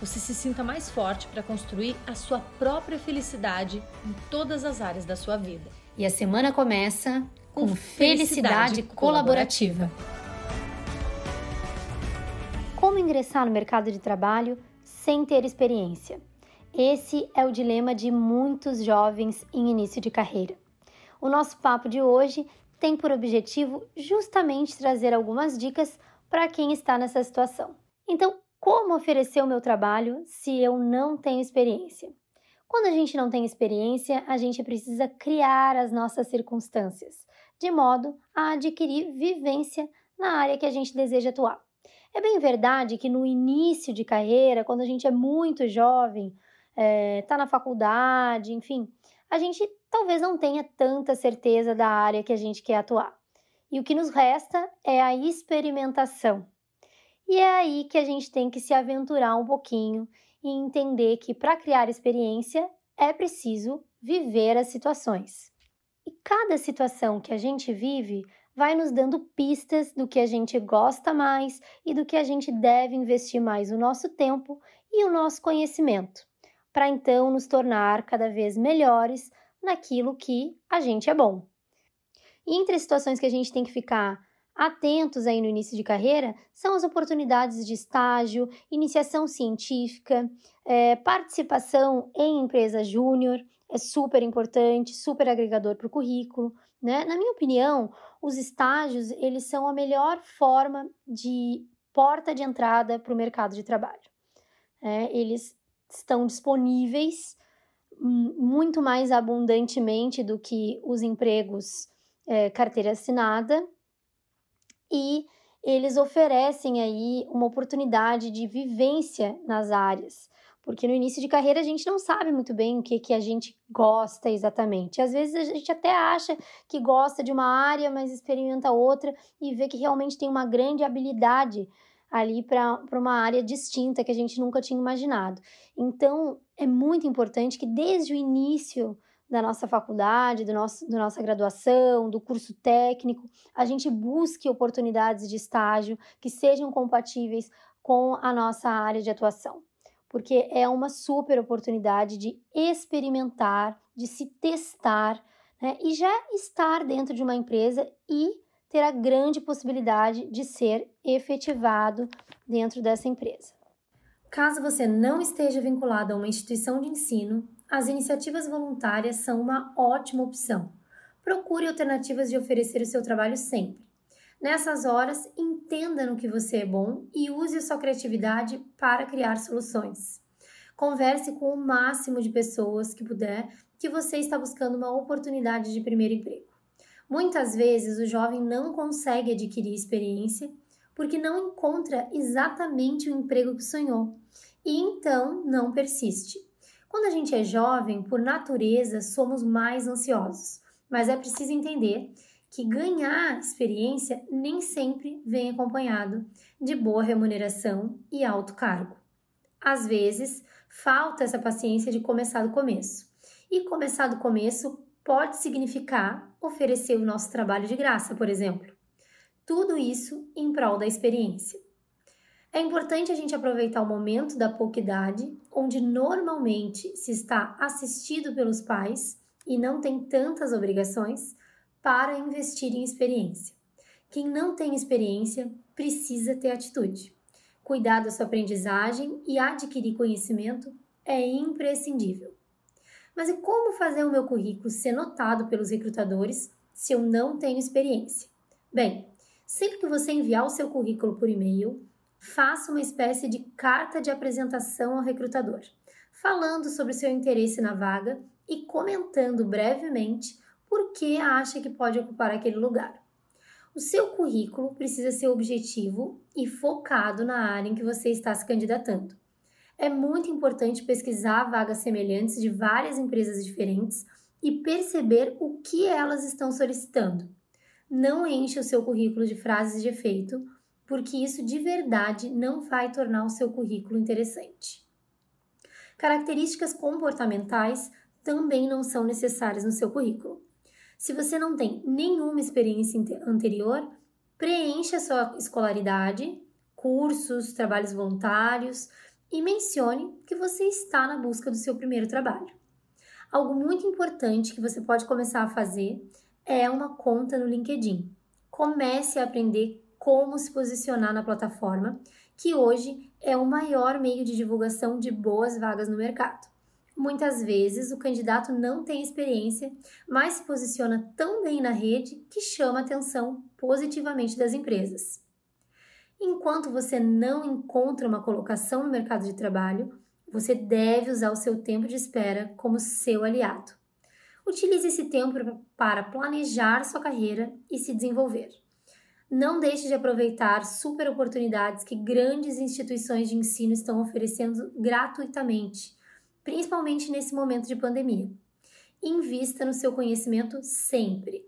você se sinta mais forte para construir a sua própria felicidade em todas as áreas da sua vida. E a semana começa com, com felicidade, felicidade colaborativa. Como ingressar no mercado de trabalho sem ter experiência? Esse é o dilema de muitos jovens em início de carreira. O nosso papo de hoje tem por objetivo justamente trazer algumas dicas para quem está nessa situação. Então, como oferecer o meu trabalho se eu não tenho experiência? Quando a gente não tem experiência, a gente precisa criar as nossas circunstâncias, de modo a adquirir vivência na área que a gente deseja atuar. É bem verdade que no início de carreira, quando a gente é muito jovem, está é, tá na faculdade, enfim, a gente talvez não tenha tanta certeza da área que a gente quer atuar. E o que nos resta é a experimentação. E é aí que a gente tem que se aventurar um pouquinho e entender que para criar experiência é preciso viver as situações. E cada situação que a gente vive vai nos dando pistas do que a gente gosta mais e do que a gente deve investir mais o nosso tempo e o nosso conhecimento, para então nos tornar cada vez melhores naquilo que a gente é bom. E entre as situações que a gente tem que ficar atentos aí no início de carreira são as oportunidades de estágio, iniciação científica, é, participação em empresa júnior, é super importante, super agregador para o currículo. Né? Na minha opinião, os estágios eles são a melhor forma de porta de entrada para o mercado de trabalho. É, eles estão disponíveis muito mais abundantemente do que os empregos é, carteira assinada e eles oferecem aí uma oportunidade de vivência nas áreas, porque no início de carreira a gente não sabe muito bem o que, que a gente gosta exatamente. Às vezes a gente até acha que gosta de uma área, mas experimenta outra e vê que realmente tem uma grande habilidade ali para uma área distinta que a gente nunca tinha imaginado. Então, é muito importante que desde o início da nossa faculdade, do nosso, da nossa graduação, do curso técnico, a gente busque oportunidades de estágio que sejam compatíveis com a nossa área de atuação, porque é uma super oportunidade de experimentar, de se testar né, e já estar dentro de uma empresa e ter a grande possibilidade de ser efetivado dentro dessa empresa. Caso você não esteja vinculado a uma instituição de ensino, as iniciativas voluntárias são uma ótima opção. Procure alternativas de oferecer o seu trabalho sempre. Nessas horas, entenda no que você é bom e use a sua criatividade para criar soluções. Converse com o máximo de pessoas que puder que você está buscando uma oportunidade de primeiro emprego. Muitas vezes o jovem não consegue adquirir experiência porque não encontra exatamente o emprego que sonhou e então não persiste. Quando a gente é jovem, por natureza, somos mais ansiosos, mas é preciso entender que ganhar experiência nem sempre vem acompanhado de boa remuneração e alto cargo. Às vezes, falta essa paciência de começar do começo. E começar do começo pode significar oferecer o nosso trabalho de graça, por exemplo. Tudo isso em prol da experiência. É importante a gente aproveitar o momento da pouca idade, onde normalmente se está assistido pelos pais e não tem tantas obrigações, para investir em experiência. Quem não tem experiência precisa ter atitude. Cuidar da sua aprendizagem e adquirir conhecimento é imprescindível. Mas e como fazer o meu currículo ser notado pelos recrutadores se eu não tenho experiência? Bem, sempre que você enviar o seu currículo por e-mail, faça uma espécie de carta de apresentação ao recrutador, falando sobre seu interesse na vaga e comentando brevemente por que acha que pode ocupar aquele lugar. O seu currículo precisa ser objetivo e focado na área em que você está se candidatando. é muito importante pesquisar vagas semelhantes de várias empresas diferentes e perceber o que elas estão solicitando. Não encha o seu currículo de frases de efeito, porque isso de verdade não vai tornar o seu currículo interessante. Características comportamentais também não são necessárias no seu currículo. Se você não tem nenhuma experiência anterior, preencha sua escolaridade, cursos, trabalhos voluntários e mencione que você está na busca do seu primeiro trabalho. Algo muito importante que você pode começar a fazer é uma conta no LinkedIn. Comece a aprender como se posicionar na plataforma, que hoje é o maior meio de divulgação de boas vagas no mercado. Muitas vezes o candidato não tem experiência, mas se posiciona tão bem na rede que chama a atenção positivamente das empresas. Enquanto você não encontra uma colocação no mercado de trabalho, você deve usar o seu tempo de espera como seu aliado. Utilize esse tempo para planejar sua carreira e se desenvolver. Não deixe de aproveitar super oportunidades que grandes instituições de ensino estão oferecendo gratuitamente principalmente nesse momento de pandemia. Invista no seu conhecimento sempre.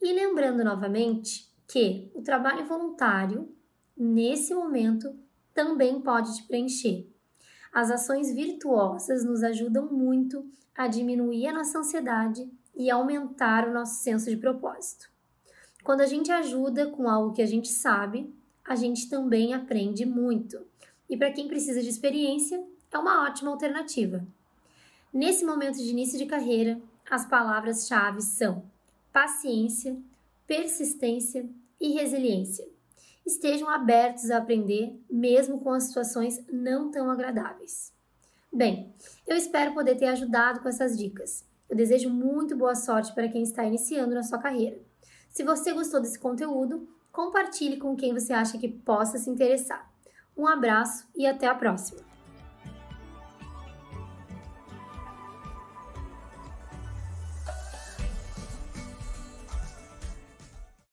E lembrando novamente que o trabalho voluntário, nesse momento, também pode te preencher. As ações virtuosas nos ajudam muito a diminuir a nossa ansiedade e aumentar o nosso senso de propósito. Quando a gente ajuda com algo que a gente sabe, a gente também aprende muito. E para quem precisa de experiência, é uma ótima alternativa. Nesse momento de início de carreira, as palavras-chave são paciência, persistência e resiliência. Estejam abertos a aprender, mesmo com as situações não tão agradáveis. Bem, eu espero poder ter ajudado com essas dicas. Eu desejo muito boa sorte para quem está iniciando na sua carreira. Se você gostou desse conteúdo, compartilhe com quem você acha que possa se interessar. Um abraço e até a próxima!